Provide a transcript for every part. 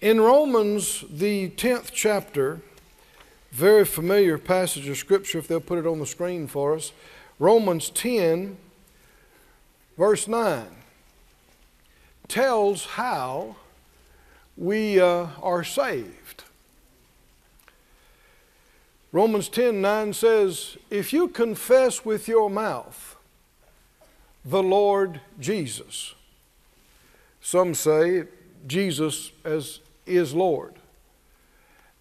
In Romans, the 10th chapter, very familiar passage of Scripture, if they'll put it on the screen for us. Romans 10, verse 9, tells how we uh, are saved. Romans 10 9 says, If you confess with your mouth the Lord Jesus, some say Jesus as is Lord.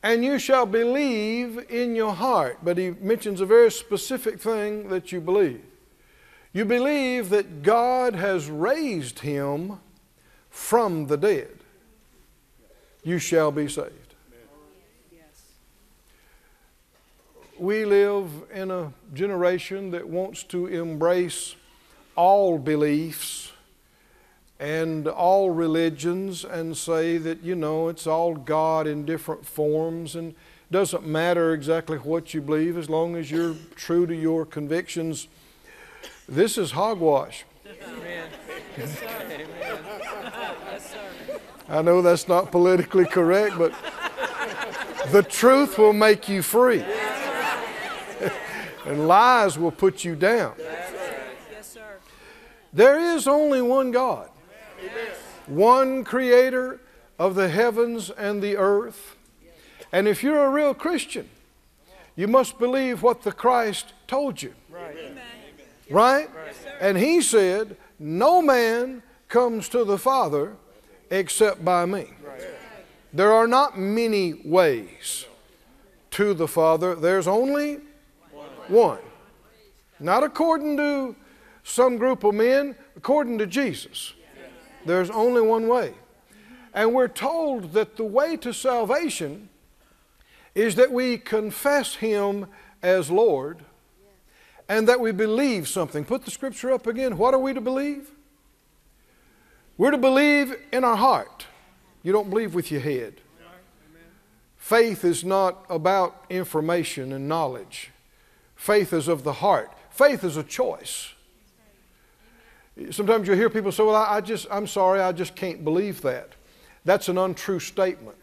And you shall believe in your heart. But he mentions a very specific thing that you believe. You believe that God has raised him from the dead. You shall be saved. We live in a generation that wants to embrace all beliefs and all religions and say that, you know, it's all God in different forms and doesn't matter exactly what you believe as long as you're true to your convictions. This is hogwash. Amen. Yes, sir. Amen. Yes, sir. I know that's not politically correct, but the truth will make you free. and lies will put you down. Yes, sir. There is only one God. One creator of the heavens and the earth. And if you're a real Christian, you must believe what the Christ told you. Right? And he said, No man comes to the Father except by me. There are not many ways to the Father, there's only one. Not according to some group of men, according to Jesus. There's only one way. And we're told that the way to salvation is that we confess Him as Lord and that we believe something. Put the scripture up again. What are we to believe? We're to believe in our heart. You don't believe with your head. Faith is not about information and knowledge. Faith is of the heart. Faith is a choice. Sometimes you'll hear people say, Well, I, just, I'm sorry, I just can't believe that. That's an untrue statement.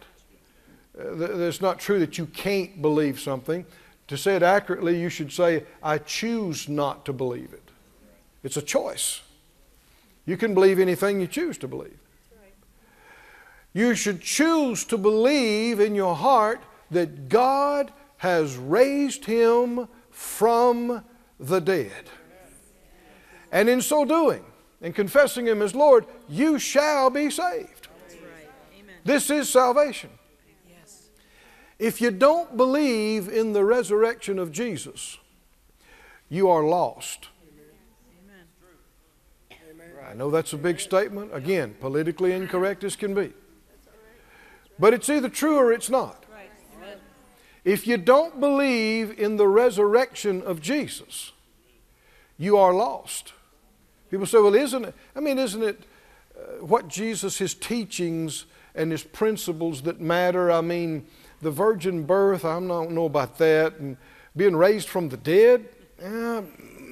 Uh, it's not true that you can't believe something. To say it accurately, you should say, I choose not to believe it. It's a choice. You can believe anything you choose to believe. You should choose to believe in your heart that God has raised him from the dead. And in so doing, and confessing Him as Lord, you shall be saved. This is salvation. Yes. If you don't believe in the resurrection of Jesus, you are lost. Amen. I know that's a big statement. Again, politically incorrect as can be. But it's either true or it's not. If you don't believe in the resurrection of Jesus, you are lost. People say, well, isn't it? I mean, isn't it uh, what Jesus, his teachings and his principles that matter? I mean, the virgin birth, I don't know about that. And being raised from the dead, eh,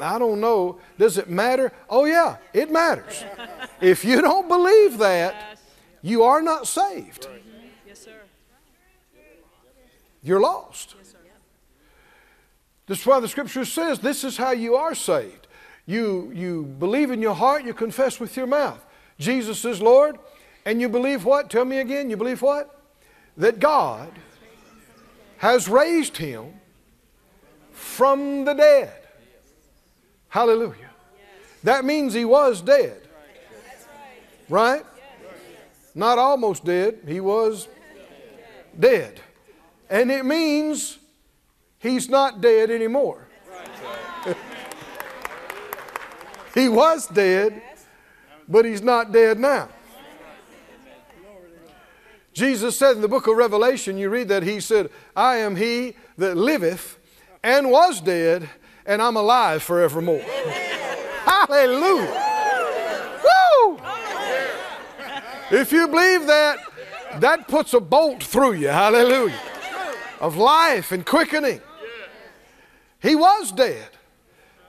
I don't know. Does it matter? Oh, yeah, it matters. if you don't believe that, you are not saved. Yes, sir. You're lost. Yes, That's why the scripture says this is how you are saved. You, you believe in your heart, you confess with your mouth. Jesus is Lord, and you believe what? Tell me again, you believe what? That God has raised him from the dead. Hallelujah. That means he was dead. Right? Not almost dead, he was dead. And it means he's not dead anymore. He was dead, but he's not dead now. Jesus said in the book of Revelation, you read that he said, I am he that liveth and was dead, and I'm alive forevermore. Hallelujah. Woo! If you believe that, that puts a bolt through you. Hallelujah. Of life and quickening. He was dead,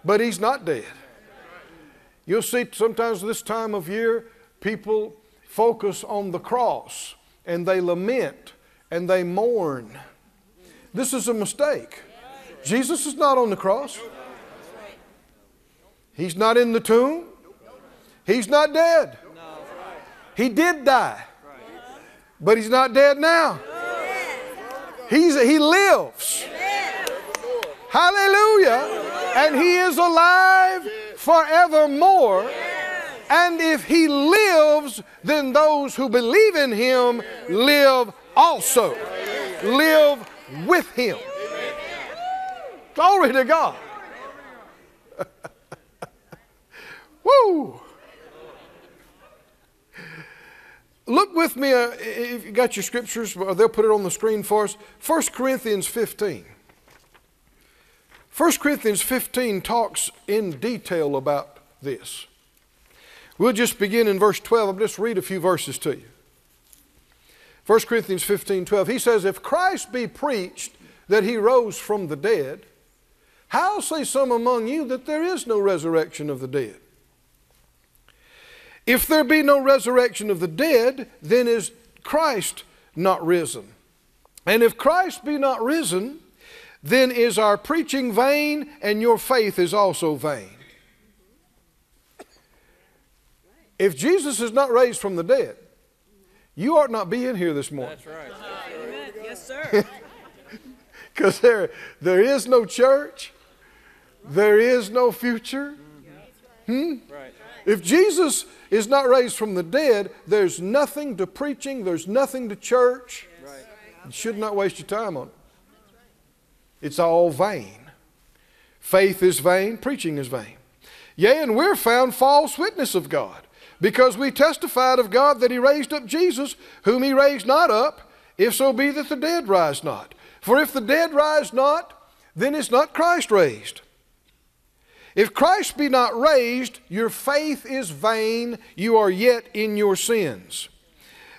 but he's not dead. You'll see sometimes this time of year, people focus on the cross and they lament and they mourn. This is a mistake. Jesus is not on the cross. He's not in the tomb. He's not dead. He did die. But he's not dead now. He's, he lives. Hallelujah. And he is alive forevermore. And if he lives, then those who believe in him live also. Live with him. Glory to God. Woo! Look with me, uh, if you got your scriptures, or they'll put it on the screen for us. 1 Corinthians 15. 1 Corinthians 15 talks in detail about this. We'll just begin in verse 12. I'll just read a few verses to you. 1 Corinthians 15 12. He says, If Christ be preached that he rose from the dead, how say some among you that there is no resurrection of the dead? If there be no resurrection of the dead, then is Christ not risen? And if Christ be not risen, then is our preaching vain, and your faith is also vain. If Jesus is not raised from the dead, you ought not be in here this morning. That's right. Amen. Yes, sir. Because there, there is no church, there is no future. Hmm? Right. If Jesus is not raised from the dead, there's nothing to preaching, there's nothing to church. Right. You should not waste your time on it. It's all vain. Faith is vain, preaching is vain. Yea, and we're found false witness of God, because we testified of God that He raised up Jesus, whom He raised not up, if so be that the dead rise not. For if the dead rise not, then is not Christ raised. If Christ be not raised, your faith is vain, you are yet in your sins.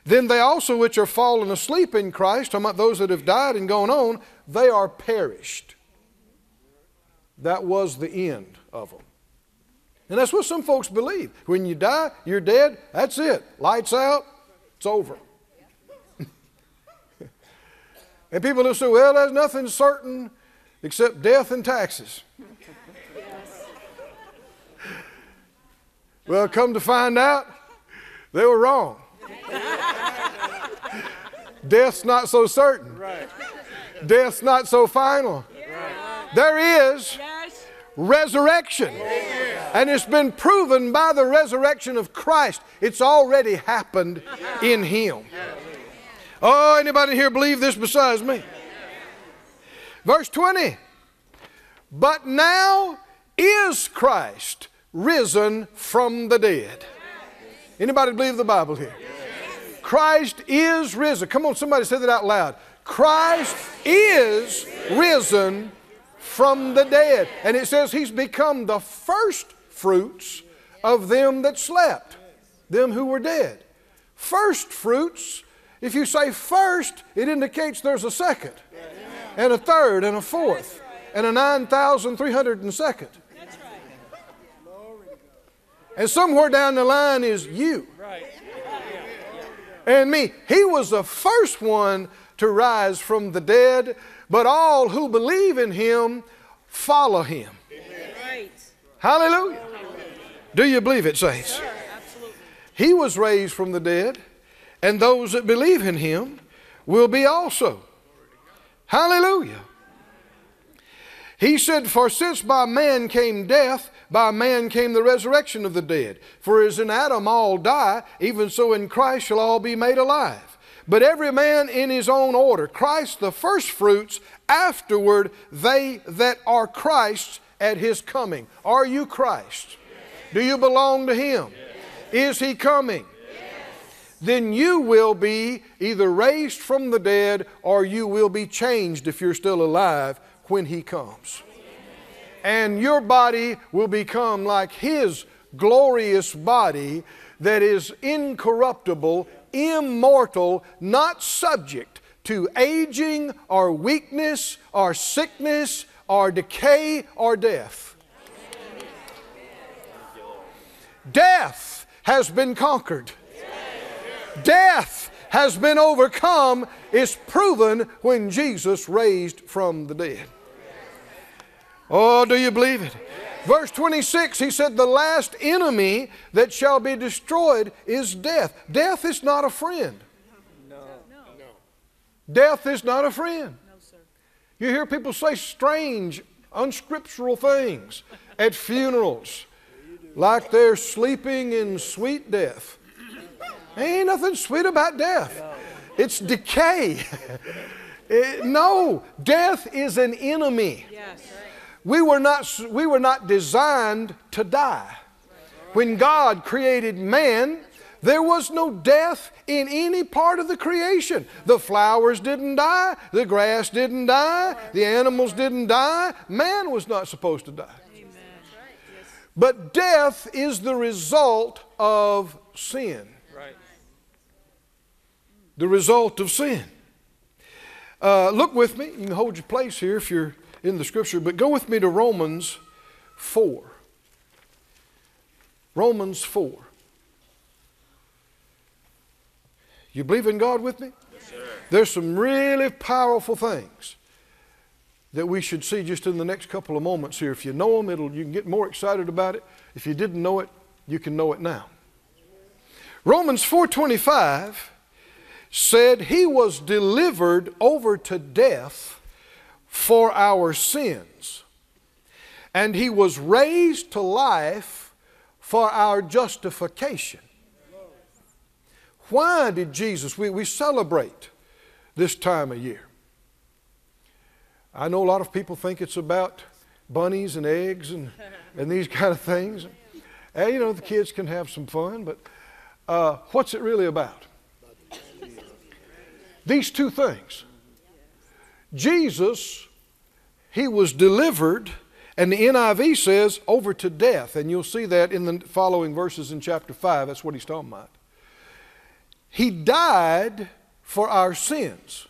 Then they also which are fallen asleep in Christ, talking about those that have died and gone on, they are perished. That was the end of them. And that's what some folks believe. When you die, you're dead, that's it. Lights out, it's over. and people will say, well, there's nothing certain except death and taxes. Well, come to find out, they were wrong. Death's not so certain. Right. Death's not so final. There is Yes. resurrection. And it's been proven by the resurrection of Christ. It's already happened in Him. Oh, anybody here believe this besides me? Verse 20. But now is Christ risen from the dead. Anybody believe the Bible here? Christ is risen. Come on, somebody say that out loud. Christ is risen from the dead. And it says he's become the first fruits of them that slept, them who were dead. First fruits, if you say first, it indicates there's a second, and a third, and a fourth, and a 9,302nd. And somewhere down the line is you Right. And me. He was the first one to rise from the dead, but all who believe in him follow him. Right. Hallelujah. Do you believe it, saints? Absolutely. He was raised from the dead, and those that believe in him will be also. Hallelujah. He said, For since by man came death, by man came the resurrection of the dead. For as in Adam all die, even so in Christ shall all be made alive. But every man in his own order. Christ the firstfruits, afterward they that are Christ's at his coming. Are you Christ? Do you belong to him? Is he coming? Then you will be either raised from the dead or you will be changed if you're still alive when he comes. And your body will become like his glorious body that is incorruptible, immortal, not subject to aging or weakness or sickness or decay or death. Death has been conquered. Death has been overcome is proven when Jesus raised from the dead. Oh, do you believe it? Verse 26, he said, The last enemy that shall be destroyed is death. Death is not a friend. No. no. Death is not a friend. No, sir. You hear people say strange, unscriptural things at funerals, like they're sleeping in sweet death. Ain't nothing sweet about death, it's decay. It- no, death is an enemy. Yes. We were not, we were not designed to die. When God created man, there was no death in any part of the creation. The flowers didn't die, the grass didn't die, the animals didn't die. Man was not supposed to die. But death is the result of sin. The result of sin. Uh, look with me. You can hold your place here if you're in the scripture, but go with me to Romans 4. Romans 4. You believe in God with me? There's some really powerful things that we should see just in the next couple of moments here. If you know them, it'll, you can get more excited about it. If you didn't know it, you can know it now. Romans 4:25 said he was delivered over to death for our sins and he was raised to life for our justification. Why did Jesus, we, we celebrate this time of year? I know a lot of people think it's about bunnies and eggs and, and these kind of things. And, you know, the kids can have some fun, but uh, what's it really about? These two things. Jesus, he was delivered, and the NIV says over to death, and you'll see that in the following verses in chapter 5. That's what he's talking about. He died for our sins.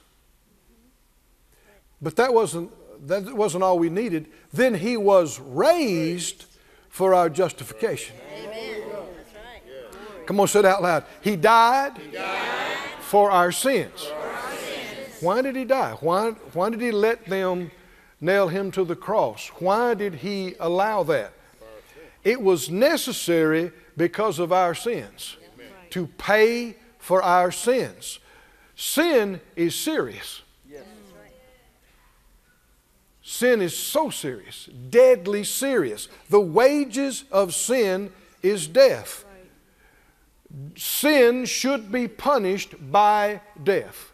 But that wasn't, that wasn't all we needed. Then he was raised for our justification. Come on, say it out loud. He died, for our sins. Why did he die? Why, why did he let them nail him to the cross? Why did he allow that? It was necessary because of our sins to pay for our sins. Sin is serious. Sin is so serious, deadly serious. The wages of sin is death. Sin should be punished by death.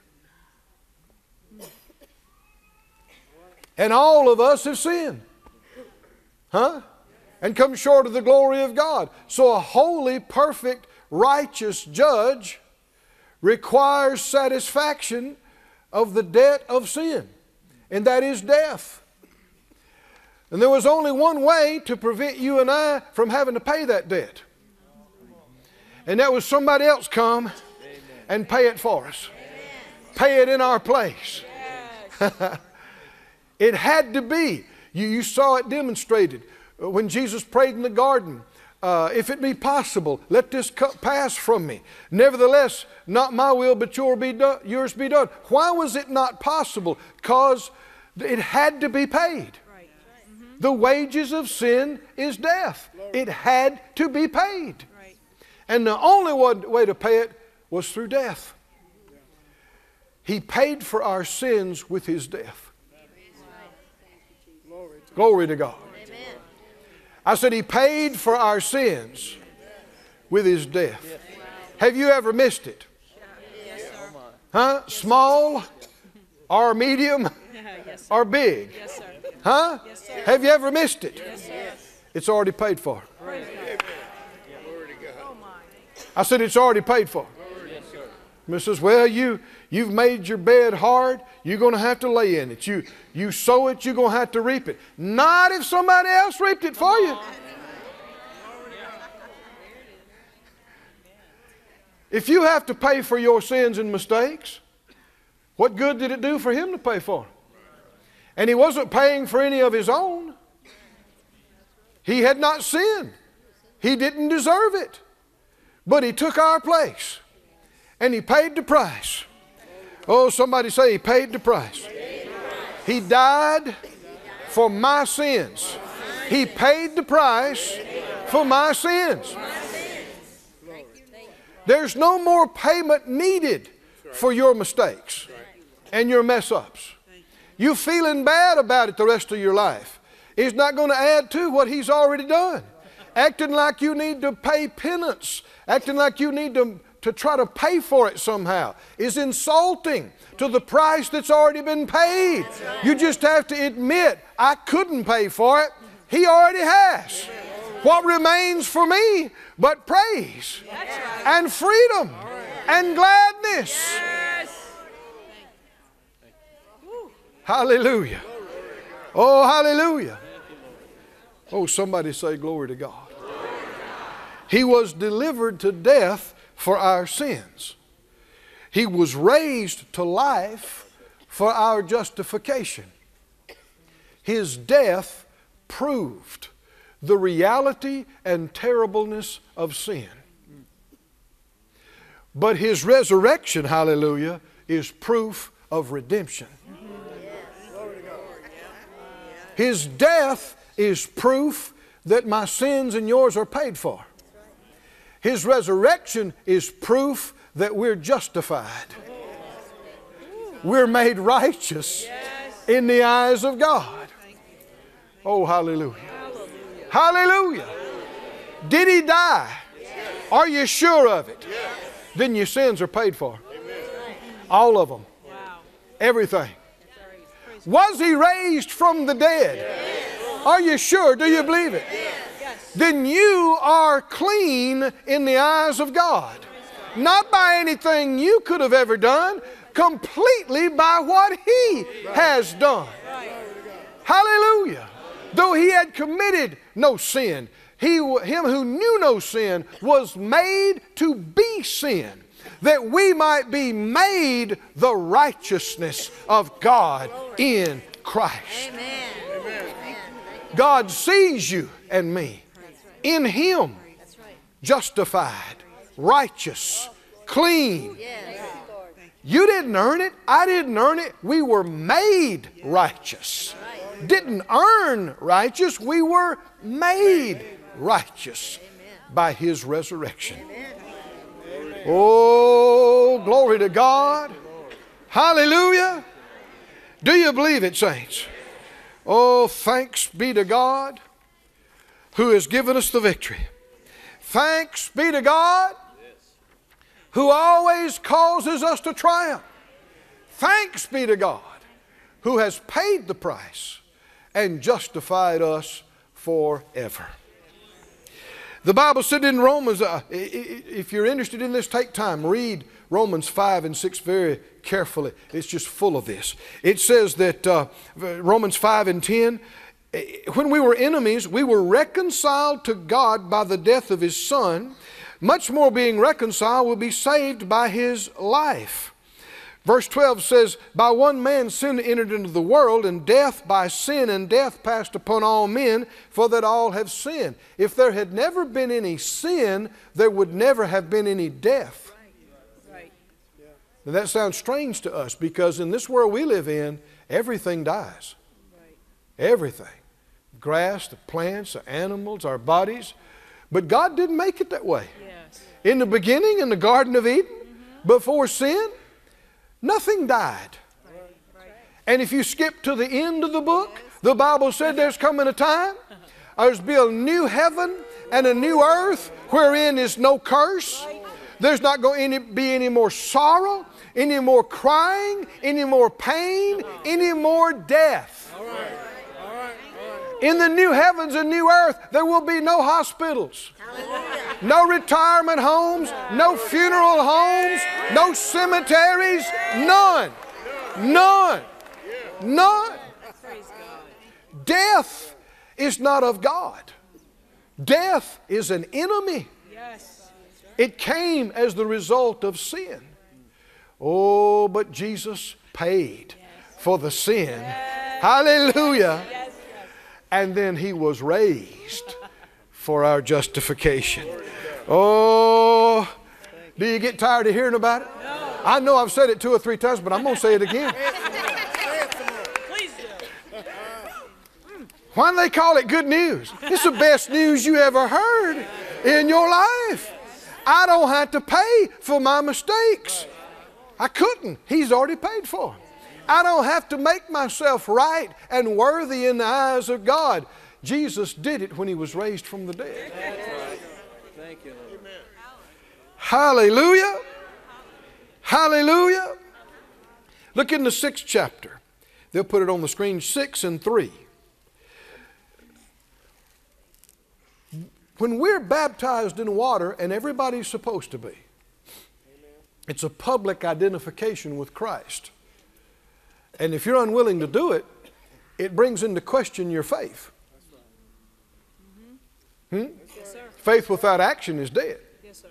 And all of us have sinned. Huh? And come short of the glory of God. So a holy, perfect, righteous judge requires satisfaction of the debt of sin, and that is death. And there was only one way to prevent you and I from having to pay that debt. And that was somebody else come and pay it for us. Pay it in our place. it had to be. You, you saw it demonstrated when Jesus prayed in the garden. Uh, if it be possible, let this cup pass from me. Nevertheless, not my will, but your be done, yours be done. Why was it not possible? Because it had to be paid. Right. The wages of sin is death. It had to be paid. Right. And the only one way to pay it was through death. He paid for our sins with his death. Glory to God. I said he paid for our sins with his death. Have you ever missed it? Yes, sir. Huh? Small or medium or big? Yes, sir. Huh? Have you ever missed it? Yes, sir. It's already paid for. Praise God. Oh. I said it's already paid for. Miss says, well, you you've made your bed hard. You're going to have to lay in it. You you sow it. You're going to have to reap it. Not if somebody else reaped it for you. If you have to pay for your sins and mistakes, what good did it do for him to pay for them? And he wasn't paying for any of his own. He had not sinned. He didn't deserve it. But he took our place. And He paid the price. Oh, somebody say He paid the price. He died for my sins. He paid the price for my sins. There's no more payment needed for your mistakes and your mess ups. You feeling bad about it the rest of your life is not going to add to what He's already done. Acting like you need to pay penance, acting like you need to, to try to pay for it somehow, is insulting to the price that's already been paid. You just have to admit, I couldn't pay for it. He already has. What remains for me but praise and freedom and gladness? Hallelujah. Oh, hallelujah. Oh, somebody say, Glory to God. He was delivered to death for our sins. He was raised to life for our justification. His death proved the reality and terribleness of sin. But his resurrection, hallelujah, is proof of redemption. His death is proof that my sins and yours are paid for. His resurrection is proof that we're justified. We're made righteous in the eyes of God. Oh, hallelujah. Hallelujah. Did he die? Are you sure of it? Then your sins are paid for. All of them. Everything. Was he raised from the dead? Are you sure? Do you believe it? Then you are clean in the eyes of God. Not by anything you could have ever done, completely by what he has done. Hallelujah. Though he had committed no sin, he, him who knew no sin was made to be sin, that we might be made the righteousness of God in Christ. Amen. God sees you and me in Him, justified, righteous, clean. You didn't earn it. I didn't earn it. We were made righteous. Didn't earn righteous. We were made righteous by His resurrection. Oh, glory to God. Hallelujah. Do you believe it, saints? Oh, thanks be to God who has given us the victory. Thanks be to God who always causes us to triumph. Thanks be to God who has paid the price and justified us forever. The Bible said in Romans, uh, if you're interested in this, take time, read Romans 5 and 6 very carefully. It's just full of this. It says that uh, Romans 5 and 10, eh, when we were enemies, we were reconciled to God by the death of His Son. Much more being reconciled will be saved by His life. Verse 12 says, By one man sin entered into the world, and death by sin, and death passed upon all men, for that all have sinned. If there had never been any sin, there would never have been any death. Right. Now that sounds strange to us because in this world we live in, everything dies. Everything. Grass, the plants, the animals, our bodies. But God didn't make it that way. Yes. In the beginning, in the Garden of Eden, mm-hmm. before sin, Nothing died. And if you skip to the end of the book, the Bible said there's coming a time, there's be a new heaven and a new earth wherein is no curse. There's not going to be any more sorrow, any more crying, any more pain, any more death. In the new heavens and new earth, there will be no hospitals, no retirement homes, no funeral homes, no cemeteries, none. None. None. Death is not of God. Death is an enemy. It came as the result of sin. Oh, but Jesus paid for the sin. Hallelujah and then he was raised for our justification. Oh, Do you get tired of hearing about it? No. I know I've said it two or three times, but I'm going to say it again. Why do they call it good news? It's the best news you ever heard in your life. I don't have to pay for my mistakes. I couldn't. He's already paid for them. I don't have to make myself right and worthy in the eyes of God. Jesus did it when he was raised from the dead. Thank you, Lord. Hallelujah. Hallelujah. Look in the sixth chapter. They'll put it on the screen, six and three. When we're baptized in water, and everybody's supposed to be, it's a public identification with Christ. And if you're unwilling to do it, it brings into question your faith. Hmm? Yes. Faith without action is dead. Yes.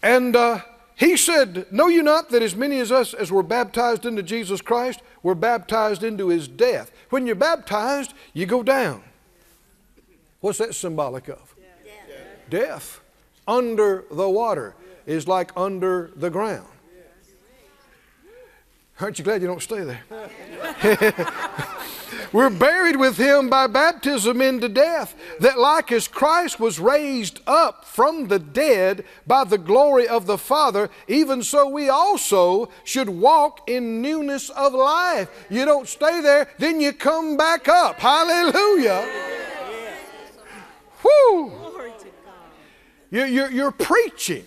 And uh, he said, Know you not that as many as us as were baptized into Jesus Christ were baptized into his death? When you're baptized, you go down. What's that symbolic of? Death. Under the water is like under the ground. Aren't you glad you don't stay there? We're buried with him by baptism into death, that like as Christ was raised up from the dead by the glory of the Father, even so we also should walk in newness of life. You don't stay there, then you come back up. Hallelujah. Whoo! Glory to God. You- You're, you're preaching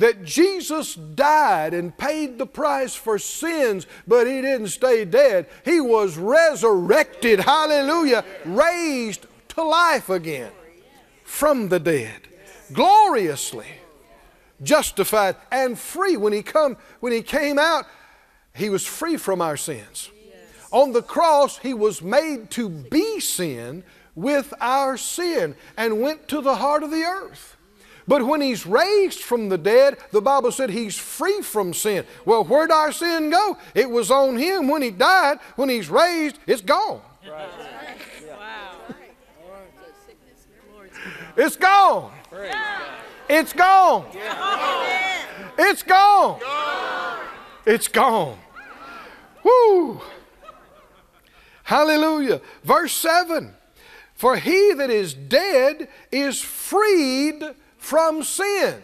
that Jesus died and paid the price for sins, but he didn't stay dead. He was resurrected, hallelujah, raised to life again from the dead, gloriously justified and free. When he come, when he came out, he was free from our sins. On the cross, he was made to be sin with our sin and went to the heart of the earth. But when he's raised from the dead, the Bible said he's free from sin. Well, where'd our sin go? It was on him when he died. When he's raised, it's gone. Wow. Glory to God. It's gone. It's gone. It's gone. It's gone. Woo. Hallelujah. Verse 7 For he that is dead is freed from sin.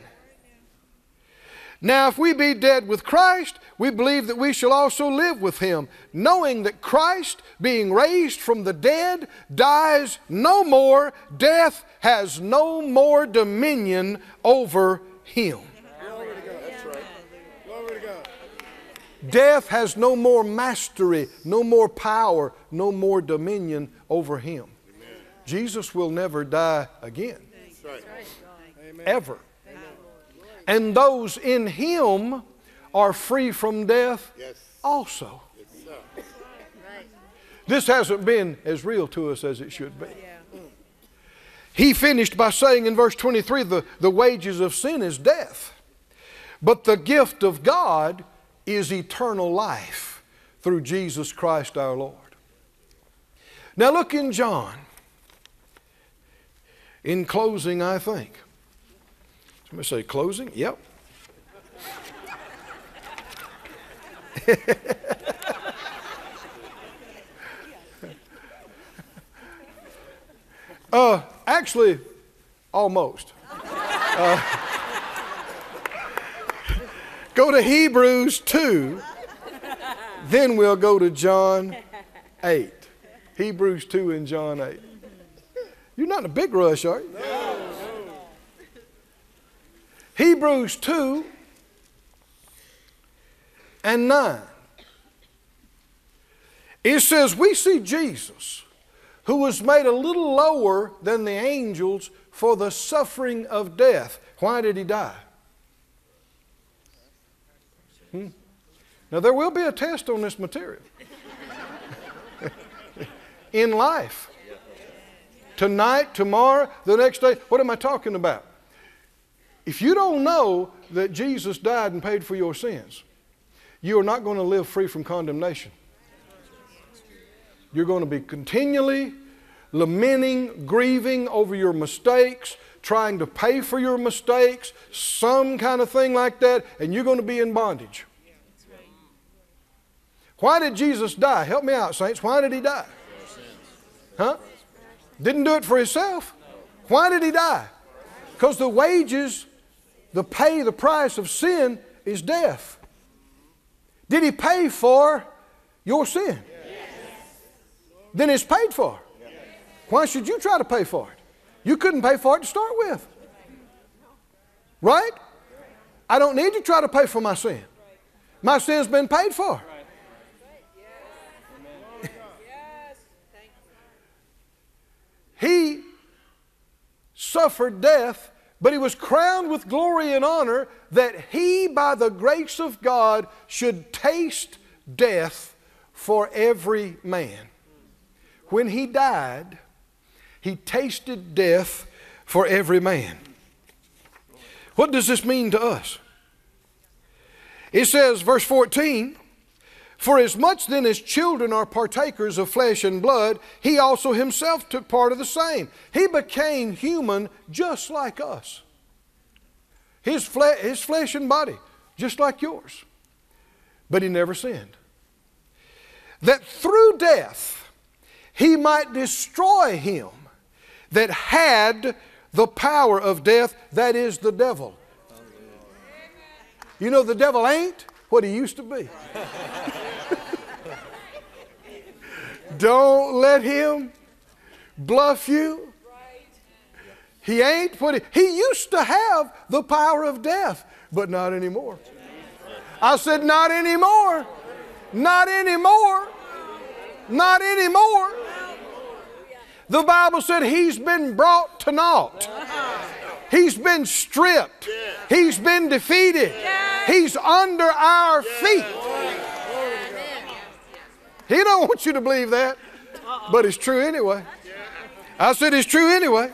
Now, if we be dead with Christ, we believe that we shall also live with him, knowing that Christ, being raised from the dead, dies no more, death has no more dominion over him. That's right. Death has no more mastery, no more power, no more dominion over him. Jesus will never die again, That's right. Amen. Ever. And those in him are free from death also. This hasn't been as real to us as it should be. He finished by saying in verse 23 the, the wages of sin is death, but the gift of God is eternal life through Jesus Christ our Lord. Now look in John. In closing, I think. Somebody say closing? Yep. Uh, actually, almost. Uh, go to Hebrews 2, then we'll go to John 8. Hebrews 2 and John 8. You're not in a big rush, are you? Hebrews 2 and 9. It says, We see Jesus who was made a little lower than the angels for the suffering of death. Why did he die? Hmm? Now, there will be a test on this material in life. Tonight, tomorrow, the next day. What am I talking about? If you don't know that Jesus died and paid for your sins, you are not going to live free from condemnation. You're going to be continually lamenting, grieving over your mistakes, trying to pay for your mistakes, some kind of thing like that, and you're going to be in bondage. Why did Jesus die? Help me out, saints. Why did he die? Huh? Didn't do it for himself. Why did he die? Because the wages, the pay, the price of sin is death. Did he pay for your sin? Then it's paid for. Why should you try to pay for it? You couldn't pay for it to start with. Right? I don't need to try to pay for my sin. My sin's been paid for. he suffered death, but he was crowned with glory and honor that he, by the grace of God, should taste death for every man. When he died, he tasted death for every man. What does this mean to us? It says, verse 14, For as much then as children are partakers of flesh and blood, he also himself took part of the same. He became human just like us. His, fle- his flesh and body, just like yours. But he never sinned. That through death he might destroy him that had the power of death, that is the devil. You know, the devil ain't what he used to be. Don't let him bluff you. He ain't what he, he used to have the power of death, but not anymore. I said, not anymore. Not anymore. Not anymore. The Bible said he's been brought to naught. He's been stripped. He's been defeated. He's under our feet. He don't want you to believe that, but it's true anyway. I said it's true anyway.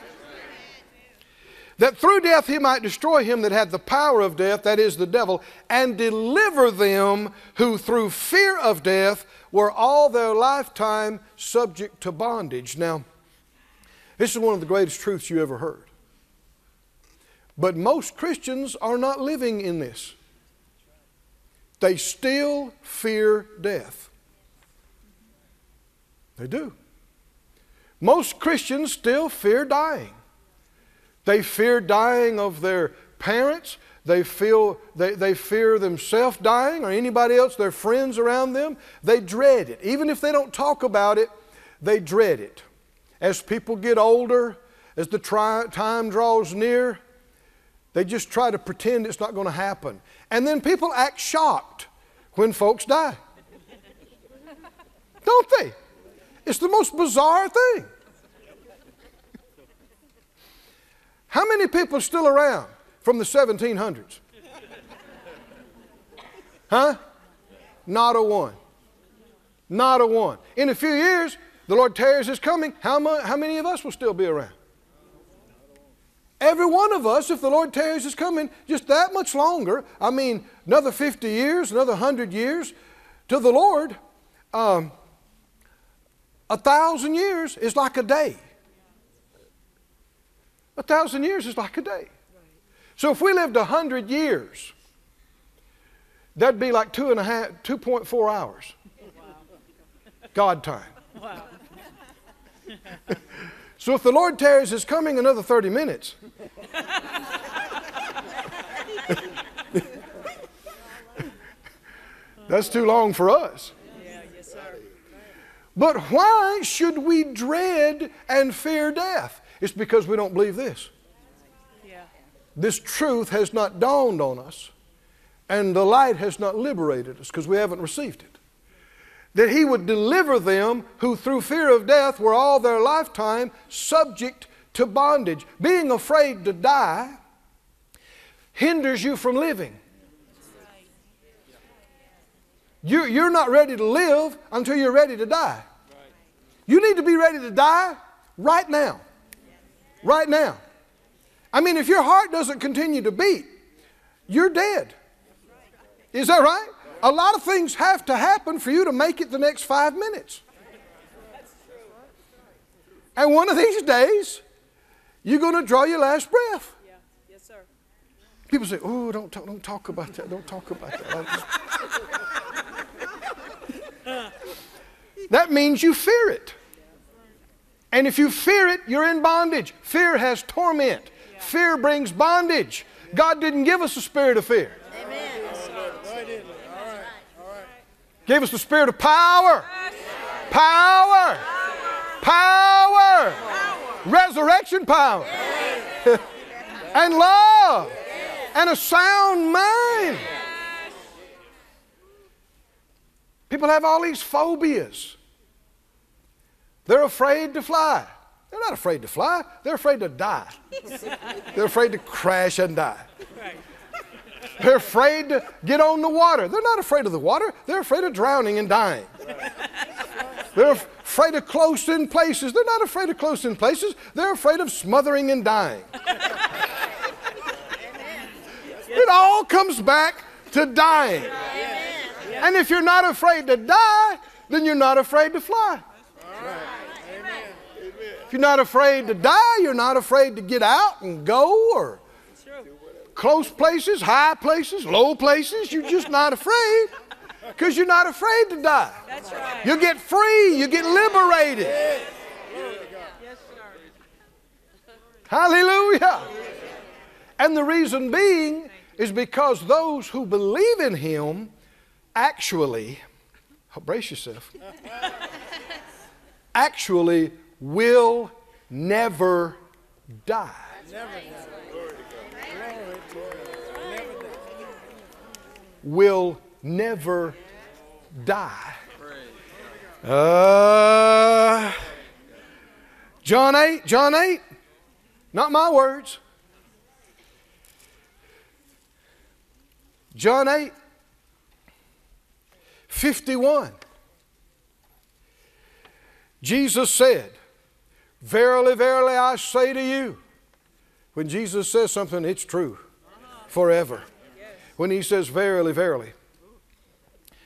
That through death he might destroy him that had the power of death, that is the devil, and deliver them who through fear of death were all their lifetime subject to bondage. Now, this is one of the greatest truths you ever heard. But most Christians are not living in this. They still fear death. They do. Most Christians still fear dying. They fear dying of their parents. They, feel, they, they fear themselves dying or anybody else, their friends around them. They dread it. Even if they don't talk about it, they dread it. As people get older, as the tri- time draws near, they just try to pretend it's not going to happen. And then people act shocked when folks die. Don't they? It's the most bizarre thing. How many people are still around from the 1700s? Huh? Not a one. Not a one. In a few years, the Lord tarries his coming. How, mu- how many of us will still be around? Every one of us, if the Lord tarries his coming just that much longer, I mean, another 50 years, another 100 years, to the Lord, um, a thousand years is like a day. A thousand years is like a day. So if we lived a hundred years, that'd be like two and a half, 2.4 hours. God time. Wow. So if the Lord tarries his coming another 30 minutes, that's too long for us. Yeah, yes, sir. But why should we dread and fear death? It's because we don't believe this. Yeah. This truth has not dawned on us, and the light has not liberated us because we haven't received it. That He would deliver them who, through fear of death, were all their lifetime subject to bondage. Being afraid to die hinders you from living. You, you're not ready to live until you're ready to die. You need to be ready to die right now. Right now. I mean, if your heart doesn't continue to beat, you're dead. Is that right? A lot of things have to happen for you to make it the next five minutes. And one of these days, you're going to draw your last breath. Yeah. Yes, sir. People say, "Oh, don't talk, don't talk about that. Don't talk about that." That means you fear it. And if you fear it, you're in bondage. Fear has torment. Fear brings bondage. God didn't give us a spirit of fear. Amen. Gave us the spirit of power. Power. Power. Resurrection power. and love. And a sound mind. People have all these phobias. They're afraid to fly. They're not afraid to fly, they're afraid to die. they're afraid to crash and die. They're afraid to get on the water. They're not afraid of the water, they're afraid of drowning and dying. They're afraid of close in places. They're not afraid of close in places, they're afraid of smothering and dying. it all comes back to dying. And if you're not afraid to die, then you're not afraid to fly. If you're not afraid to die, you're not afraid to get out and go or close places, high places, low places. You're just not afraid because you're not afraid to die. That's right. You get free, you get liberated. Yes. Hallelujah. And the reason being is because those who believe in Him actually, oh, brace yourself, actually will never die. Will never die. Uh, John 8, John 8, not my words. John 8, 51. Jesus said, Verily, verily, I say to you. When Jesus says something, it's true forever. When he says, Verily, verily,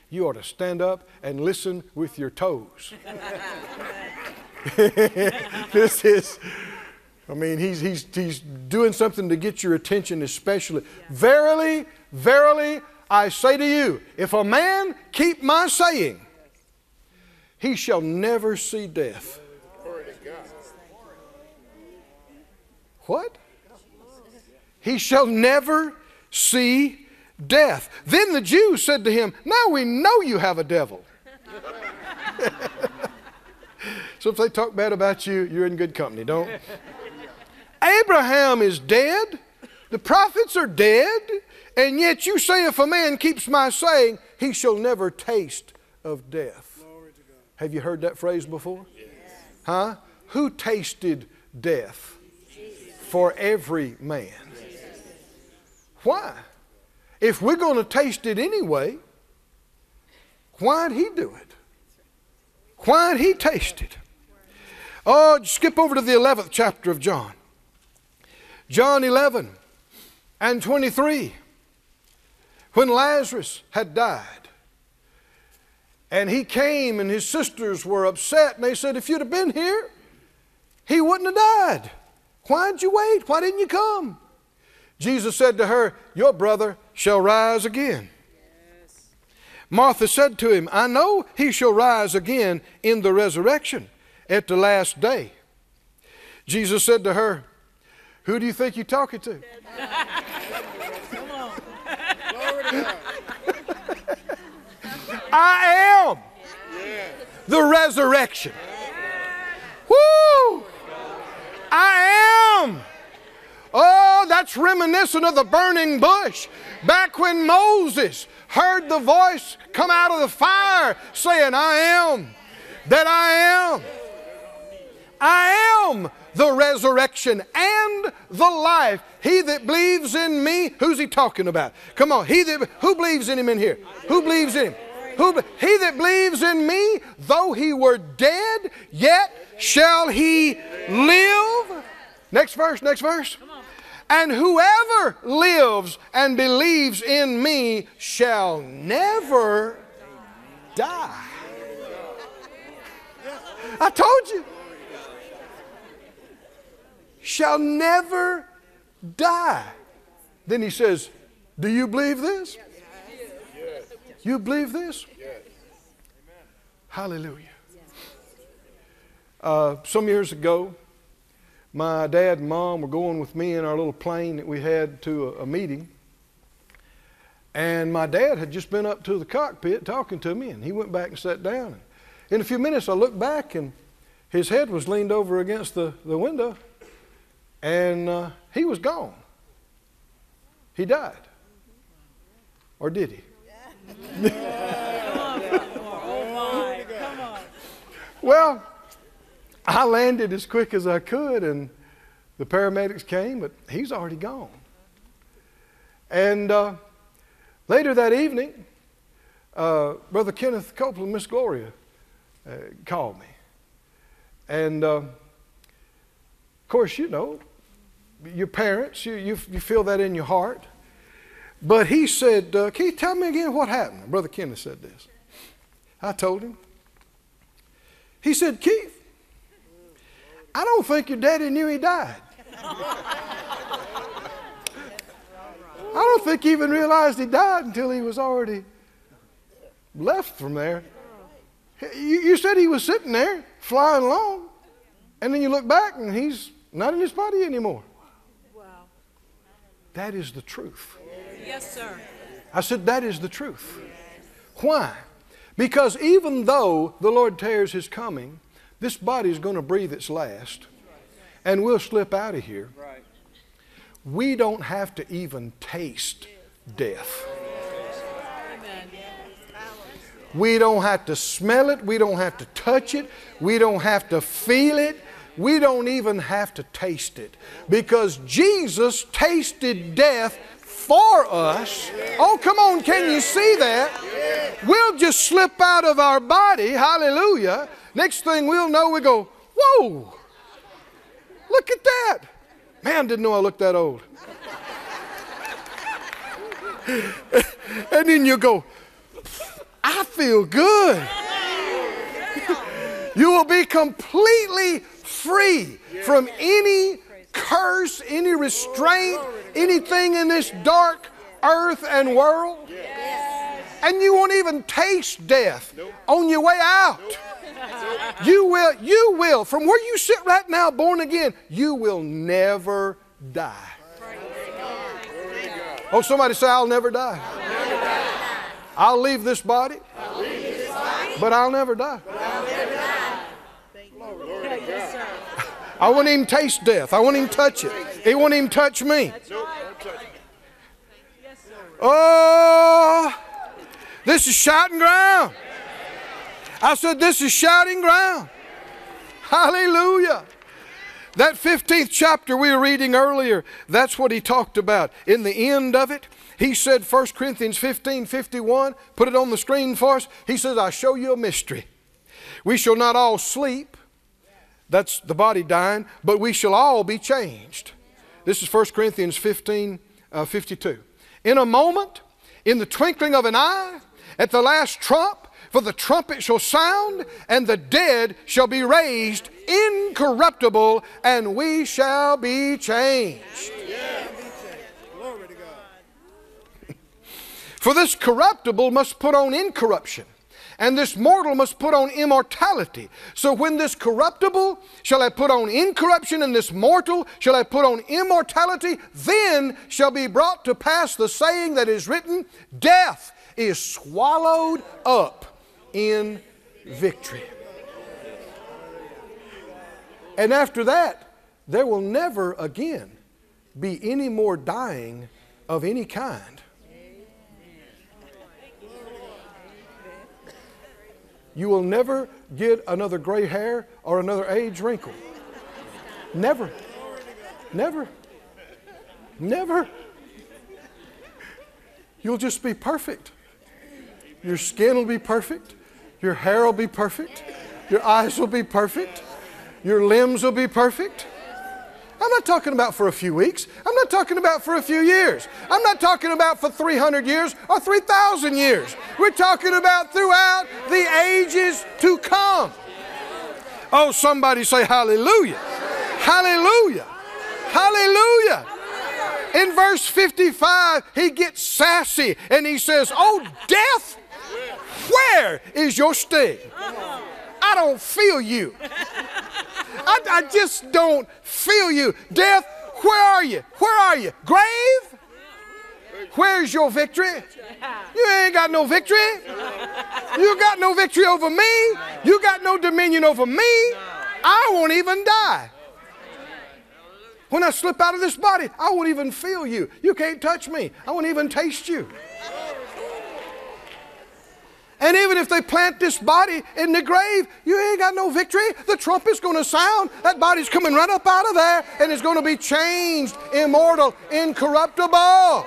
you ought to stand up and listen with your toes. this is, I mean, he's, he's, he's doing something to get your attention, especially. Verily, verily, I say to you, if a man keep my saying, he shall never see death. What? He shall never see death. Then the Jews said to him, Now we know you have a devil. so if they talk bad about you, you're in good company. Don't. Abraham is dead. The prophets are dead. And yet you say, if a man keeps my saying, he shall never taste of death. Have you heard that phrase before? Huh? Who tasted death? For every man. Why? If we're going to taste it anyway, why'd he do it? Why'd he taste it? Oh, skip over to the 11th chapter of John. John 11 and 23. When Lazarus had died, and he came, and his sisters were upset, and they said, If you'd have been here, he wouldn't have died. Why'd you wait? Why didn't you come? Jesus said to her, Your brother shall rise again. Martha said to him, I know he shall rise again in the resurrection at the last day. Jesus said to her, Who do you think you're talking to? I am the resurrection. Woo! I am. Oh, that's reminiscent of the burning bush. Back when Moses heard the voice come out of the fire saying, I am that I am. I am the resurrection and the life. He that believes in me, who's he talking about? Come on, he that who believes in him in here? Who believes in him? Who, he that believes in me, though he were dead, yet shall he live. Next verse, next verse. And whoever lives and believes in me shall never die. I told you. shall never die. Then he says, Do you believe this? You believe this? Yes. Hallelujah. Uh, some years ago, my dad and mom were going with me in our little plane that we had to a, a meeting. And my dad had just been up to the cockpit talking to me, and he went back and sat down. And in a few minutes, I looked back, and his head was leaned over against the, the window, and uh, he was gone. He died. Or did he? Oh, my. Come on. Well, I landed as quick as I could, and the paramedics came, but he's already gone. And uh, later that evening, uh, Brother Kenneth Copeland, Miss Gloria, uh, called me. And uh, of course, you know, your parents, you, you, you feel that in your heart. But he said, uh, you tell me again what happened? Brother Kenneth said this. I told him. He said, Keith, I don't think your daddy knew he died. I don't think he even realized he died until he was already left from there. You, you said he was sitting there flying along, and then you look back and he's not in his body anymore. That is the truth. Yes, sir. I said, That is the truth. Why? Because even though the Lord tears his coming, this body is going to breathe its last, and we'll slip out of here. We don't have to even taste death. We don't have to smell it. We don't have to touch it. We don't have to feel it. We don't even have to taste it. Because Jesus tasted death for us. Oh, come on, can you see that? We'll just slip out of our body. Hallelujah. Next thing we'll know, we go, whoa, look at that. Man, didn't know I looked that old. and then you go, I feel good. you will be completely free from any curse, any restraint, anything in this dark earth and world. And you won't even taste death on your way out. You will, you will, from where you sit right now, born again, you will never die. Oh, somebody say, I'll never die. I'll leave this body, but I'll never die. Yes, sir. I won't even taste death. I won't even touch it. It won't even touch me. Oh, this is shouting ground. I said, This is shouting ground. Hallelujah. That 15th chapter we were reading earlier, that's what he talked about. In the end of it, he said, 1 Corinthians 15 51, put it on the screen for us. He says, I show you a mystery. We shall not all sleep, that's the body dying, but we shall all be changed. This is 1 Corinthians 15 uh, 52. In a moment, in the twinkling of an eye, at the last trump, for the trumpet shall sound, and the dead shall be raised incorruptible, and we shall be changed. For this corruptible must put on incorruption, and this mortal must put on immortality. So when this corruptible shall have put on incorruption, and this mortal shall have put on immortality, then shall be brought to pass the saying that is written Death is swallowed up in victory. And after that, there will never again be any more dying of any kind. You will never get another gray hair or another age wrinkle. Never. Never. Never. You'll just be perfect. Your skin will be perfect. Your hair will be perfect. Your eyes will be perfect. Your limbs will be perfect. I'm not talking about for a few weeks. I'm not talking about for a few years. I'm not talking about for 300 years or 3,000 years. We're talking about throughout the ages to come. Oh, somebody say hallelujah. Hallelujah. Hallelujah. In verse 55, he gets sassy and he says, Oh, death, where is your sting? I don't feel you. I, I just don't feel you. Death, where are you? Where are you? Grave? Where's your victory? You ain't got no victory. You got no victory over me. You got no dominion over me. I won't even die. When I slip out of this body, I won't even feel you. You can't touch me. I won't even taste you. And even if they plant this body in the grave, you ain't got no victory. The trumpet's going to sound. That body's coming right up out of there and it's going to be changed, immortal, incorruptible.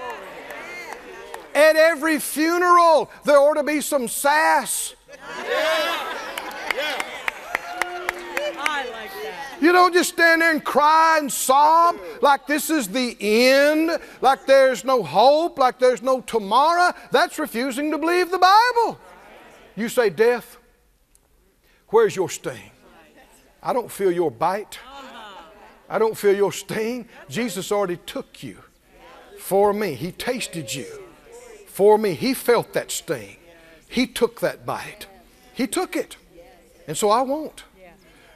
At every funeral, there ought to be some sass. You don't just stand there and cry and sob like this is the end, like there's no hope, like there's no tomorrow. That's refusing to believe the Bible. You say, Death, where's your sting? I don't feel your bite. I don't feel your sting. Jesus already took you for me. He tasted you for me. He felt that sting. He took that bite. He took it. And so I won't.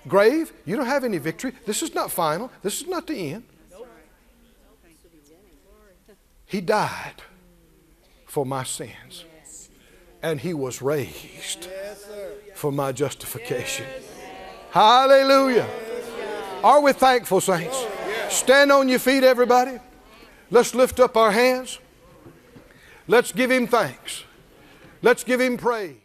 Grave, you don't have any victory. This is not final. This is not the end. He died for my sins. And he was raised for my justification. Hallelujah. Are we thankful, saints? Oh, Stand on your feet, everybody. Let's lift up our hands. Let's give him thanks. Let's give him praise.